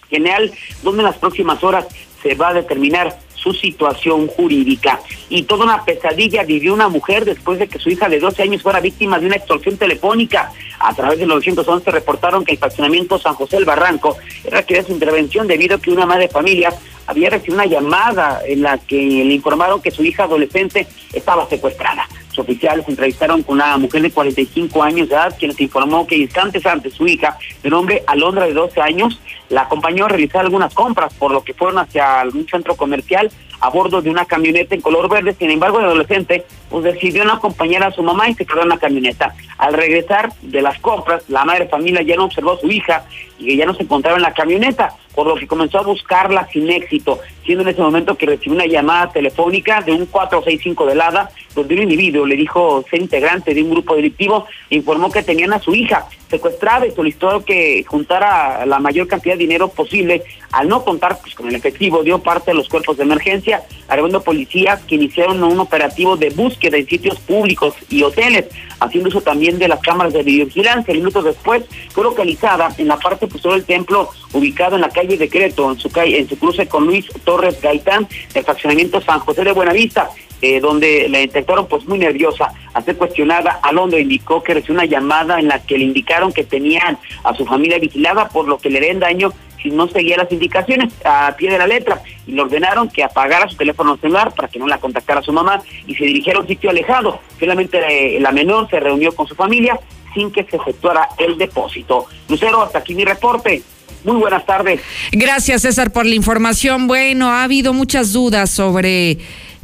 General, donde en las próximas horas se va a determinar su situación jurídica. Y toda una pesadilla vivió una mujer después de que su hija de 12 años fuera víctima de una extorsión telefónica. A través de 911 reportaron que el fraccionamiento San José del Barranco era que su intervención debido a que una madre de familia había recibido una llamada en la que le informaron que su hija adolescente estaba secuestrada. Oficiales entrevistaron con una mujer de 45 años de edad, quien les informó que instantes antes su hija, de nombre Alondra de 12 años, la acompañó a realizar algunas compras, por lo que fueron hacia algún centro comercial a bordo de una camioneta en color verde. Sin embargo, el adolescente pues, decidió no acompañar a su mamá y se quedó en la camioneta. Al regresar de las compras, la madre de familia ya no observó a su hija y que ya no se encontraba en la camioneta, por lo que comenzó a buscarla sin éxito, siendo en ese momento que recibió una llamada telefónica de un 465 de LADA, donde un individuo le dijo ser integrante de un grupo delictivo e informó que tenían a su hija secuestrada y solicitó que juntara la mayor cantidad de dinero posible. Al no contar pues, con el efectivo, dio parte de los cuerpos de emergencia, armando policías que iniciaron un operativo de búsqueda en sitios públicos y hoteles, haciendo uso también de las cámaras de videovigilancia. Minutos después fue localizada en la parte posterior del templo, ubicado en la calle Decreto, en su calle, en su cruce con Luis Torres Gaitán, del fraccionamiento San José de Buenavista. Eh, donde la detectaron pues muy nerviosa. A ser cuestionada, Alondo indicó que recibió una llamada en la que le indicaron que tenían a su familia vigilada, por lo que le harían daño si no seguía las indicaciones a pie de la letra. Y le ordenaron que apagara su teléfono celular para que no la contactara su mamá y se dirigiera a un sitio alejado. Finalmente eh, la menor se reunió con su familia sin que se efectuara el depósito. Lucero, hasta aquí mi reporte. Muy buenas tardes. Gracias, César, por la información. Bueno, ha habido muchas dudas sobre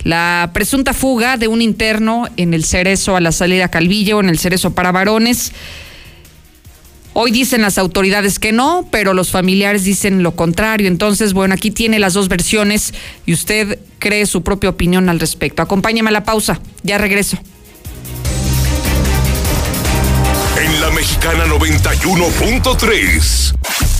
la presunta fuga de un interno en el Cerezo a la salida Calvillo, en el Cerezo para varones. Hoy dicen las autoridades que no, pero los familiares dicen lo contrario. Entonces, bueno, aquí tiene las dos versiones y usted cree su propia opinión al respecto. Acompáñame a la pausa, ya regreso. En la mexicana 91.3,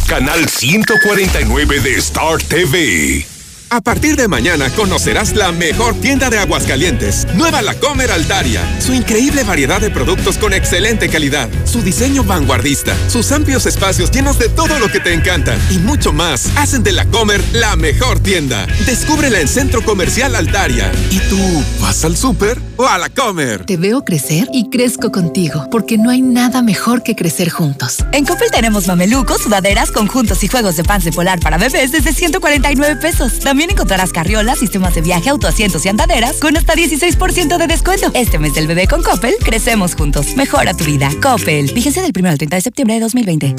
canal 149 de Star TV. A partir de mañana conocerás la mejor tienda de Aguascalientes, Nueva La Comer Altaria. Su increíble variedad de productos con excelente calidad, su diseño vanguardista, sus amplios espacios llenos de todo lo que te encanta y mucho más hacen de La Comer la mejor tienda. Descúbrela en Centro Comercial Altaria. ¿Y tú vas al súper o a La Comer? Te veo crecer y crezco contigo, porque no hay nada mejor que crecer juntos. En Coppel tenemos mamelucos, sudaderas, conjuntos y juegos de pants de polar para bebés desde 149 pesos. También encontrarás carriolas, sistemas de viaje, autoasientos y andaderas con hasta 16% de descuento. Este mes del bebé con Coppel, crecemos juntos. Mejora tu vida. Coppel. Vigencia del 1 al 30 de septiembre de 2020.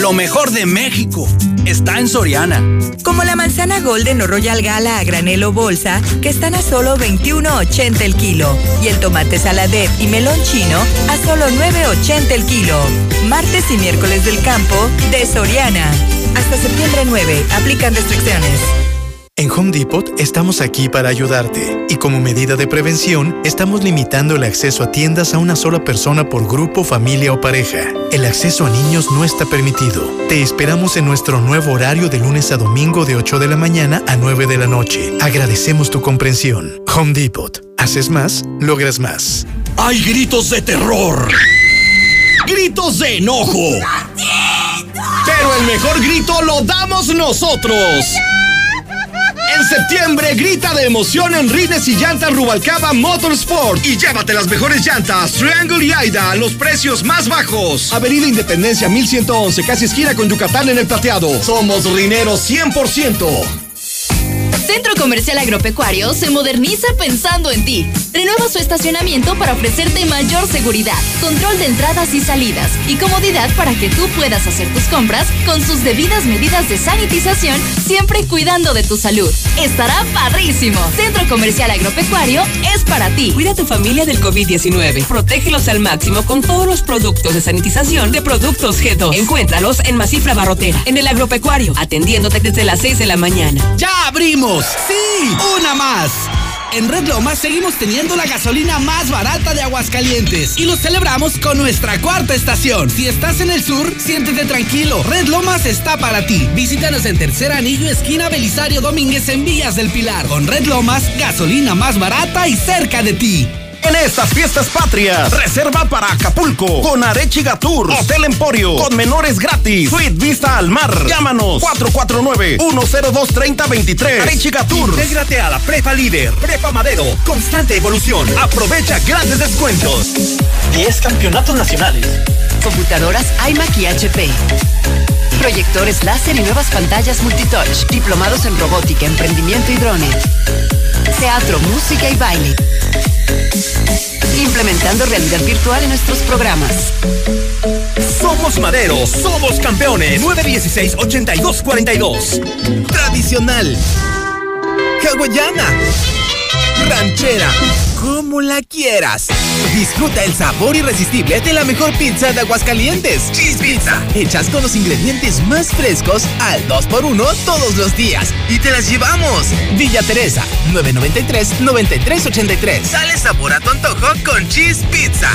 Lo mejor de México está en Soriana. Como la manzana Golden o Royal Gala a granelo bolsa, que están a solo 21.80 el kilo. Y el tomate saladet y melón chino a solo 9.80 el kilo. Martes y miércoles del campo de Soriana. Hasta septiembre 9. Aplican restricciones. En Home Depot estamos aquí para ayudarte y como medida de prevención estamos limitando el acceso a tiendas a una sola persona por grupo, familia o pareja. El acceso a niños no está permitido. Te esperamos en nuestro nuevo horario de lunes a domingo de 8 de la mañana a 9 de la noche. Agradecemos tu comprensión. Home Depot. Haces más, logras más. Hay gritos de terror. Gritos de enojo. Pero el mejor grito lo damos nosotros. En septiembre grita de emoción en Rines y Llantas Rubalcaba Motorsport y llévate las mejores llantas Triangle y Aida a los precios más bajos. Avenida Independencia 1111, casi esquina con Yucatán en el plateado. Somos rineros 100%. Centro Comercial Agropecuario se moderniza pensando en ti. Renueva su estacionamiento para ofrecerte mayor seguridad, control de entradas y salidas y comodidad para que tú puedas hacer tus compras con sus debidas medidas de sanitización, siempre cuidando de tu salud. Estará padrísimo. Centro Comercial Agropecuario es para ti. Cuida a tu familia del COVID-19. Protégelos al máximo con todos los productos de sanitización de Productos G2. Encuéntralos en Masifra Barrotera, en el Agropecuario, atendiéndote desde las 6 de la mañana. ¡Ya abrimos! ¡Sí! ¡Una más! En Red Lomas seguimos teniendo la gasolina más barata de Aguascalientes y lo celebramos con nuestra cuarta estación. Si estás en el sur, siéntete tranquilo. Red Lomas está para ti. Visítanos en Tercer Anillo, esquina Belisario Domínguez en Villas del Pilar. Con Red Lomas, gasolina más barata y cerca de ti. En estas fiestas patrias, reserva para Acapulco con Arechiga Tour, Hotel Emporio, con menores gratis, Suite Vista al Mar. Llámanos 449-102-3023. Arechiga Tour. Intégrate a la Prepa Líder, Prepa Madero, constante evolución. Aprovecha grandes descuentos. 10 campeonatos nacionales. Computadoras iMac y HP. Proyectores láser y nuevas pantallas multitouch. Diplomados en robótica, emprendimiento y drones. Teatro, música y baile. Implementando realidad virtual en nuestros programas. Somos Madero, somos campeones. 916-8242. Tradicional. Hawaiana. Ranchera. Como la quieras. Disfruta el sabor irresistible de la mejor pizza de Aguascalientes. Cheese Pizza. Hechas con los ingredientes más frescos al 2x1 todos los días. Y te las llevamos. Villa Teresa, 993-9383. Dale sabor a tu antojo con Cheese Pizza.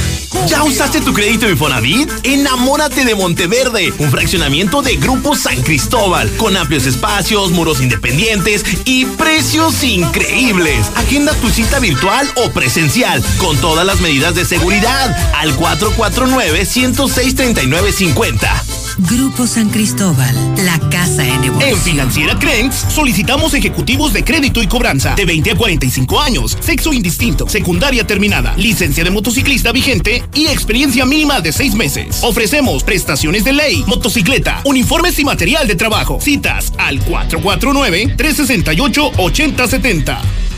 ¿Ya usaste tu crédito Infonavit? Enamórate de Monteverde, un fraccionamiento de Grupo San Cristóbal, con amplios espacios, muros independientes y precios increíbles. Agenda tu cita virtual o presencial, con todas las medidas de seguridad, al 449-106-3950. Grupo San Cristóbal, la casa en evolución. En Financiera Crenx solicitamos ejecutivos de crédito y cobranza de 20 a 45 años, sexo indistinto, secundaria terminada, licencia de motociclista vigente y experiencia mínima de 6 meses. Ofrecemos prestaciones de ley, motocicleta, uniformes y material de trabajo. Citas al 449-368-8070. En línea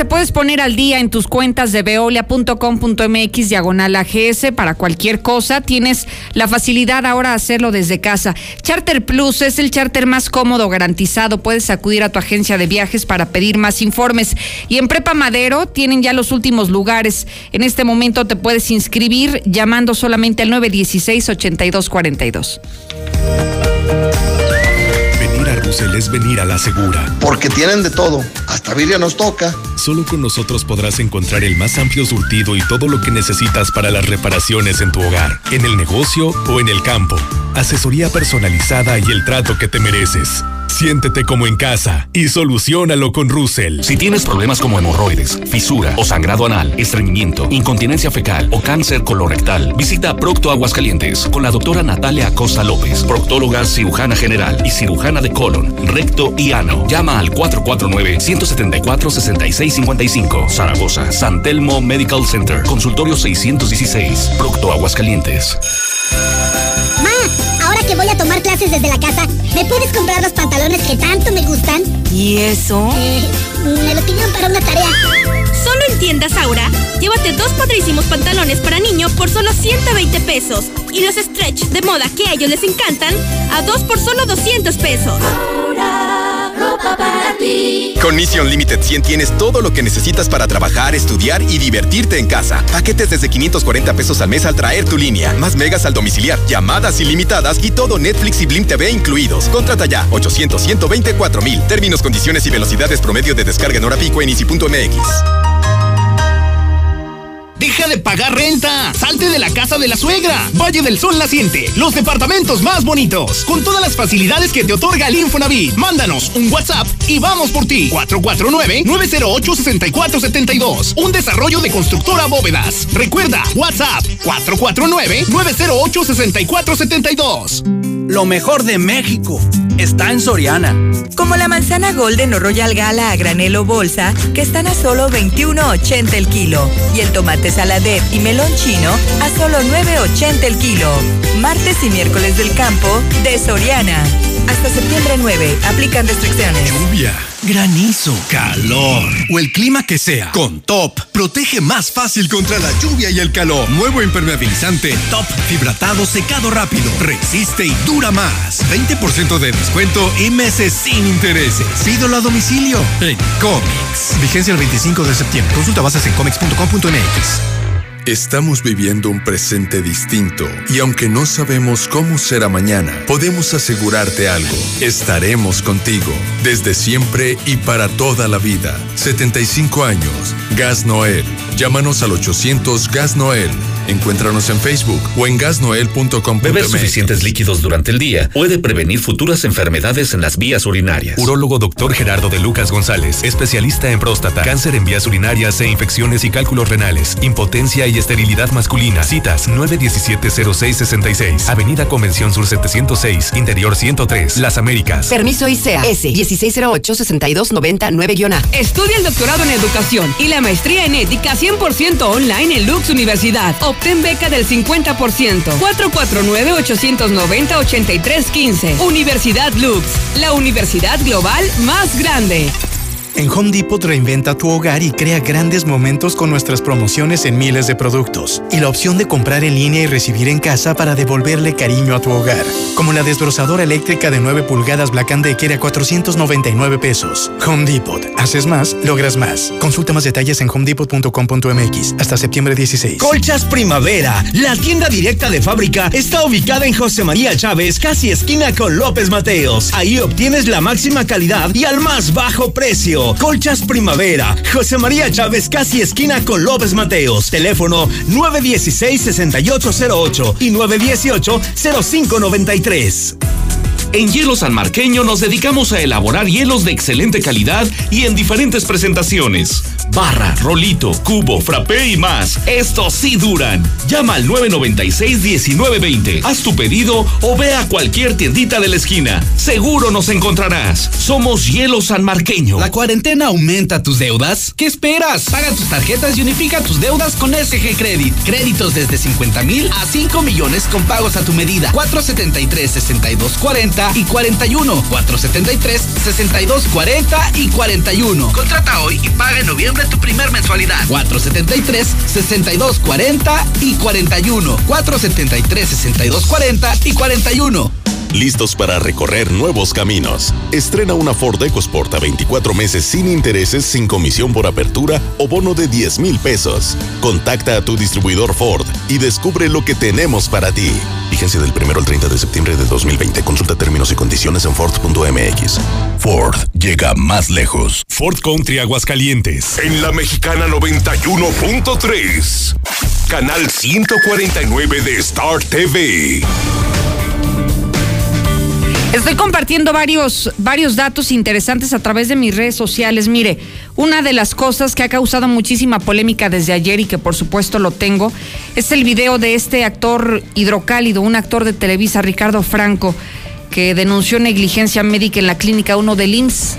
te puedes poner al día en tus cuentas de veolia.com.mx diagonal AGS para cualquier cosa. Tienes la facilidad ahora de hacerlo desde casa. Charter Plus es el charter más cómodo, garantizado. Puedes acudir a tu agencia de viajes para pedir más informes. Y en Prepa Madero tienen ya los últimos lugares. En este momento te puedes inscribir llamando solamente al 916-8242. Es venir a la segura. Porque tienen de todo. Hasta Biblia nos toca. Solo con nosotros podrás encontrar el más amplio surtido y todo lo que necesitas para las reparaciones en tu hogar, en el negocio o en el campo. Asesoría personalizada y el trato que te mereces. Siéntete como en casa y solucionalo con Russell. Si tienes problemas como hemorroides, fisura o sangrado anal, estreñimiento, incontinencia fecal o cáncer colorectal, visita Procto Aguascalientes con la doctora Natalia Acosta López, proctóloga cirujana general y cirujana de colon, recto y ano. Llama al 449-174-6655. Zaragoza, San Telmo Medical Center, consultorio 616, Procto Aguascalientes. Que voy a tomar clases desde la casa, ¿me puedes comprar los pantalones que tanto me gustan? ¿Y eso? Eh, me lo pidieron para una tarea. Solo en tiendas Aura, llévate dos padrísimos pantalones para niño por solo 120 pesos y los stretch de moda que a ellos les encantan a dos por solo 200 pesos. Con Mission Limited 100 tienes todo lo que necesitas para trabajar, estudiar y divertirte en casa. Paquetes desde 540 pesos al mes al traer tu línea, más megas al domiciliar, llamadas ilimitadas y todo Netflix y Blim TV incluidos. Contrata ya 800 124 mil. Términos, condiciones y velocidades promedio de descarga en hora pico en easy.mx. Deja de pagar renta. Salte de la casa de la suegra. Valle del Sol Naciente. Los departamentos más bonitos. Con todas las facilidades que te otorga el Infonavit. Mándanos un WhatsApp y vamos por ti. 449-908-6472. Un desarrollo de constructora bóvedas. Recuerda, WhatsApp 449-908-6472. Lo mejor de México está en Soriana. Como la manzana Golden o Royal Gala a granelo bolsa, que están a solo 21.80 el kilo. Y el tomate saladet y melón chino a solo 9.80 el kilo. Martes y miércoles del campo de Soriana. Hasta septiembre 9. Aplican restricciones. Lluvia, granizo, calor o el clima que sea. Con Top, protege más fácil contra la lluvia y el calor. Nuevo impermeabilizante Top Fibratado secado rápido. Resiste y dura más. 20% de descuento y meses sin intereses. Pídolo a domicilio en Comics. Vigencia el 25 de septiembre. Consulta bases en comics.com.mx. Estamos viviendo un presente distinto y aunque no sabemos cómo será mañana, podemos asegurarte algo. Estaremos contigo desde siempre y para toda la vida. 75 años. Gas Noel. Llámanos al 800 Gas Noel. Encuéntranos en Facebook o en gasnoel.com. Beber suficientes líquidos durante el día puede prevenir futuras enfermedades en las vías urinarias. Urólogo Dr. Gerardo de Lucas González, especialista en próstata, cáncer en vías urinarias e infecciones y cálculos renales, impotencia y esterilidad masculina. Citas 917-0666, Avenida Convención Sur 706, Interior 103, Las Américas. Permiso ICEA S 1608-6299-A. Estudia el doctorado en educación y la maestría en ética 100% online en Lux Universidad. Obtén beca del 50%. 449-890-8315. Universidad Lux, la universidad global más grande. En Home Depot reinventa tu hogar y crea grandes momentos con nuestras promociones en miles de productos. Y la opción de comprar en línea y recibir en casa para devolverle cariño a tu hogar. Como la desbrozadora eléctrica de 9 pulgadas Black Decker a 499 pesos. Home Depot. Haces más, logras más. Consulta más detalles en homedepot.com.mx hasta septiembre 16. Colchas Primavera, la tienda directa de fábrica, está ubicada en José María Chávez, casi esquina con López Mateos. Ahí obtienes la máxima calidad y al más bajo precio. Colchas Primavera. José María Chávez, casi esquina con López Mateos. Teléfono 916-6808 y 918-0593. En Hielo San Marqueño nos dedicamos a elaborar hielos de excelente calidad y en diferentes presentaciones. Barra, rolito, cubo, frappé y más. Estos sí duran. Llama al 996-1920. Haz tu pedido o ve a cualquier tiendita de la esquina. Seguro nos encontrarás. Somos Hielo San Marqueño. ¿La cuarentena aumenta tus deudas? ¿Qué esperas? Paga tus tarjetas y unifica tus deudas con SG Credit. Créditos desde 50 mil a 5 millones con pagos a tu medida. 473-6240 y 41. 473-6240 y 41. Contrata hoy y paga en noviembre tu primer mensualidad. 473-6240 y 41. 473-6240 y 41. Listos para recorrer nuevos caminos. Estrena una Ford EcoSport a 24 meses sin intereses, sin comisión por apertura o bono de 10 mil pesos. Contacta a tu distribuidor Ford y descubre lo que tenemos para ti. Vigencia del 1 al 30 de septiembre de 2020. Consulta términos y condiciones en Ford.mx. Ford llega más lejos. Ford Country Aguascalientes. En la mexicana 91.3. Canal 149 de Star TV. Estoy compartiendo varios, varios datos interesantes a través de mis redes sociales. Mire, una de las cosas que ha causado muchísima polémica desde ayer y que por supuesto lo tengo, es el video de este actor hidrocálido, un actor de Televisa, Ricardo Franco, que denunció negligencia médica en la clínica 1 del IMSS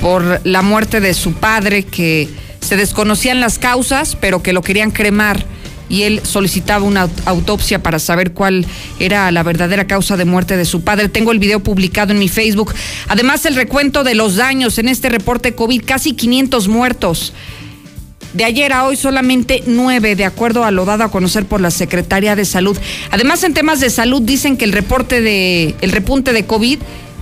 por la muerte de su padre, que se desconocían las causas, pero que lo querían cremar y él solicitaba una autopsia para saber cuál era la verdadera causa de muerte de su padre. Tengo el video publicado en mi Facebook. Además, el recuento de los daños en este reporte COVID, casi 500 muertos. De ayer a hoy solamente nueve, de acuerdo a lo dado a conocer por la Secretaría de Salud. Además, en temas de salud dicen que el reporte de el repunte de COVID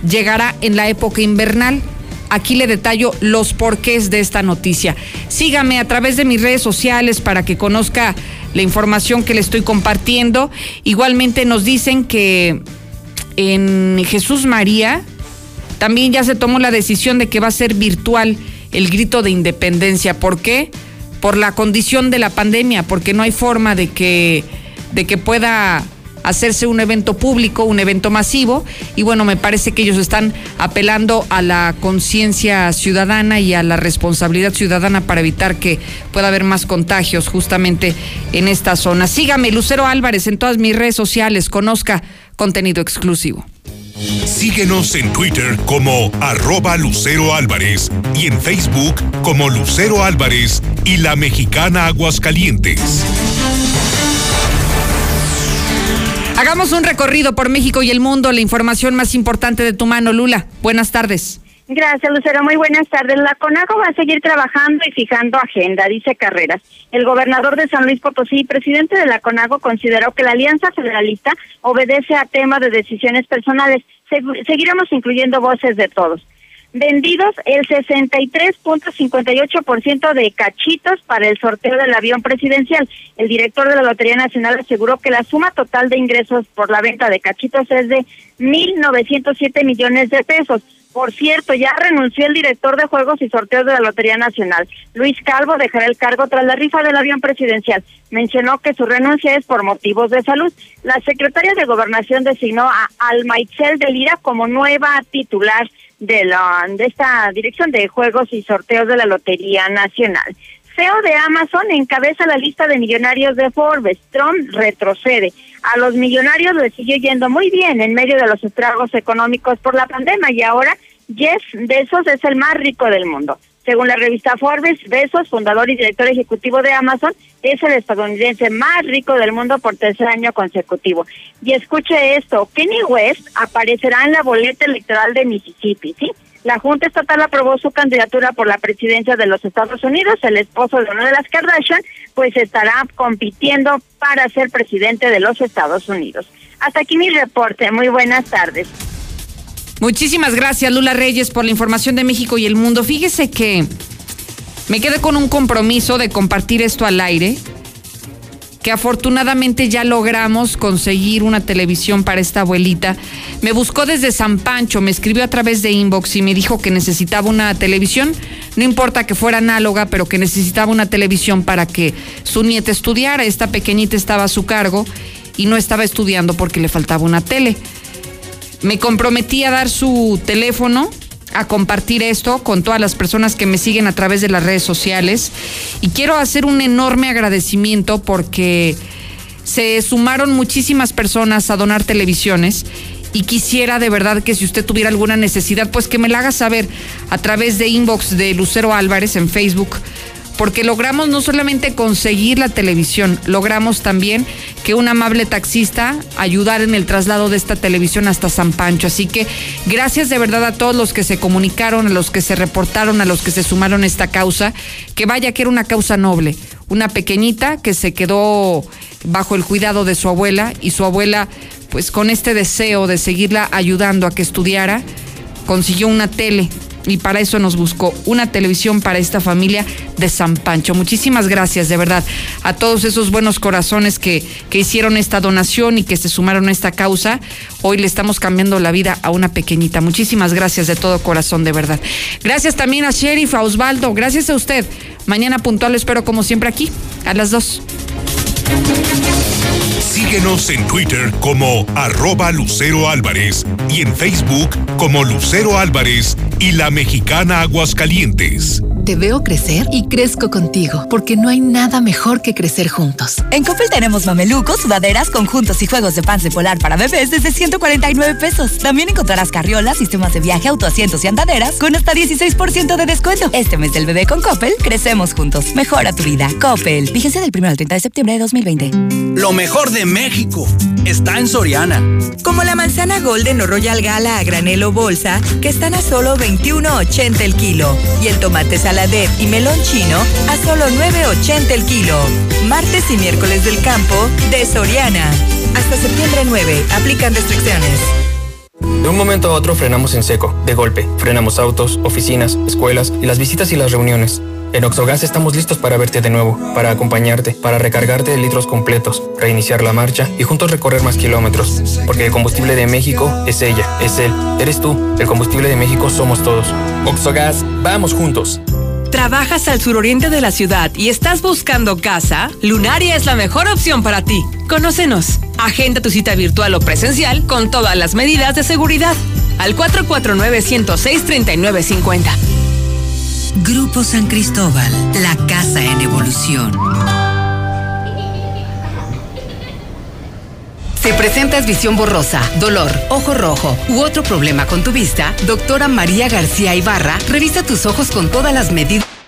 llegará en la época invernal. Aquí le detallo los porqués de esta noticia. Sígame a través de mis redes sociales para que conozca la información que le estoy compartiendo. Igualmente nos dicen que en Jesús María también ya se tomó la decisión de que va a ser virtual el grito de independencia. ¿Por qué? Por la condición de la pandemia, porque no hay forma de que, de que pueda hacerse un evento público, un evento masivo. Y bueno, me parece que ellos están apelando a la conciencia ciudadana y a la responsabilidad ciudadana para evitar que pueda haber más contagios justamente en esta zona. Sígame, Lucero Álvarez, en todas mis redes sociales, conozca contenido exclusivo. Síguenos en Twitter como arroba Lucero Álvarez y en Facebook como Lucero Álvarez y la mexicana Aguascalientes. Hagamos un recorrido por México y el mundo, la información más importante de tu mano, Lula. Buenas tardes. Gracias, Lucero. Muy buenas tardes. La CONAGO va a seguir trabajando y fijando agenda, dice Carreras. El gobernador de San Luis Potosí, presidente de la CONAGO, consideró que la Alianza Federalista obedece a temas de decisiones personales. seguiremos incluyendo voces de todos. Vendidos el 63.58% de cachitos para el sorteo del avión presidencial. El director de la Lotería Nacional aseguró que la suma total de ingresos por la venta de cachitos es de 1.907 millones de pesos por cierto, ya renunció el director de Juegos y Sorteos de la Lotería Nacional. Luis Calvo dejará el cargo tras la rifa del avión presidencial. Mencionó que su renuncia es por motivos de salud. La secretaria de Gobernación designó a Almaitzel de Lira como nueva titular de, la, de esta dirección de Juegos y Sorteos de la Lotería Nacional. CEO de Amazon encabeza la lista de millonarios de Forbes. Trump retrocede. A los millonarios les sigue yendo muy bien en medio de los estragos económicos por la pandemia y ahora Jeff Bezos es el más rico del mundo. Según la revista Forbes, Bezos, fundador y director ejecutivo de Amazon, es el estadounidense más rico del mundo por tercer año consecutivo. Y escuche esto, Kenny West aparecerá en la boleta electoral de Mississippi, ¿sí? La Junta Estatal aprobó su candidatura por la presidencia de los Estados Unidos. El esposo de una de las Kardashian, pues estará compitiendo para ser presidente de los Estados Unidos. Hasta aquí mi reporte. Muy buenas tardes. Muchísimas gracias, Lula Reyes, por la información de México y el mundo. Fíjese que me quedé con un compromiso de compartir esto al aire, que afortunadamente ya logramos conseguir una televisión para esta abuelita. Me buscó desde San Pancho, me escribió a través de inbox y me dijo que necesitaba una televisión, no importa que fuera análoga, pero que necesitaba una televisión para que su nieta estudiara. Esta pequeñita estaba a su cargo y no estaba estudiando porque le faltaba una tele. Me comprometí a dar su teléfono, a compartir esto con todas las personas que me siguen a través de las redes sociales. Y quiero hacer un enorme agradecimiento porque se sumaron muchísimas personas a donar televisiones y quisiera de verdad que si usted tuviera alguna necesidad, pues que me la haga saber a través de inbox de Lucero Álvarez en Facebook porque logramos no solamente conseguir la televisión, logramos también que un amable taxista ayudara en el traslado de esta televisión hasta San Pancho. Así que gracias de verdad a todos los que se comunicaron, a los que se reportaron, a los que se sumaron a esta causa, que vaya que era una causa noble, una pequeñita que se quedó bajo el cuidado de su abuela y su abuela pues con este deseo de seguirla ayudando a que estudiara, consiguió una tele y para eso nos buscó una televisión para esta familia de San Pancho. Muchísimas gracias, de verdad, a todos esos buenos corazones que, que hicieron esta donación y que se sumaron a esta causa. Hoy le estamos cambiando la vida a una pequeñita. Muchísimas gracias de todo corazón, de verdad. Gracias también a Sheriff, Osvaldo. Gracias a usted. Mañana puntual espero como siempre aquí, a las dos. Síguenos en Twitter como arroba Lucero Álvarez y en Facebook como Lucero Álvarez y la mexicana Aguascalientes. Te veo crecer y crezco contigo, porque no hay nada mejor que crecer juntos. En Coppel tenemos mamelucos, sudaderas, conjuntos y juegos de pan polar para bebés desde 149 pesos. También encontrarás carriolas, sistemas de viaje, autoasientos y andaderas con hasta 16% de descuento. Este mes del bebé con Coppel, crecemos juntos. Mejora tu vida. Coppel. Vigencia del 1 al 30 de septiembre de 2020. Lo mejor de México está en Soriana. Como la manzana Golden o Royal Gala a granelo bolsa, que están a solo 21.80 el kilo. Y el tomate saladet y melón chino a solo 9.80 el kilo. Martes y miércoles del campo de Soriana. Hasta septiembre 9. Aplican restricciones. De un momento a otro frenamos en seco, de golpe. Frenamos autos, oficinas, escuelas y las visitas y las reuniones. En Oxogas estamos listos para verte de nuevo, para acompañarte, para recargarte de litros completos, reiniciar la marcha y juntos recorrer más kilómetros. Porque el combustible de México es ella, es él, eres tú. El combustible de México somos todos. Oxogas, vamos juntos. ¿Trabajas al suroriente de la ciudad y estás buscando casa? Lunaria es la mejor opción para ti. Conócenos. Agenda tu cita virtual o presencial con todas las medidas de seguridad. Al 449-106-3950. Grupo San Cristóbal, la casa en evolución. ¿Te presentas visión borrosa, dolor, ojo rojo u otro problema con tu vista? Doctora María García Ibarra revisa tus ojos con todas las medidas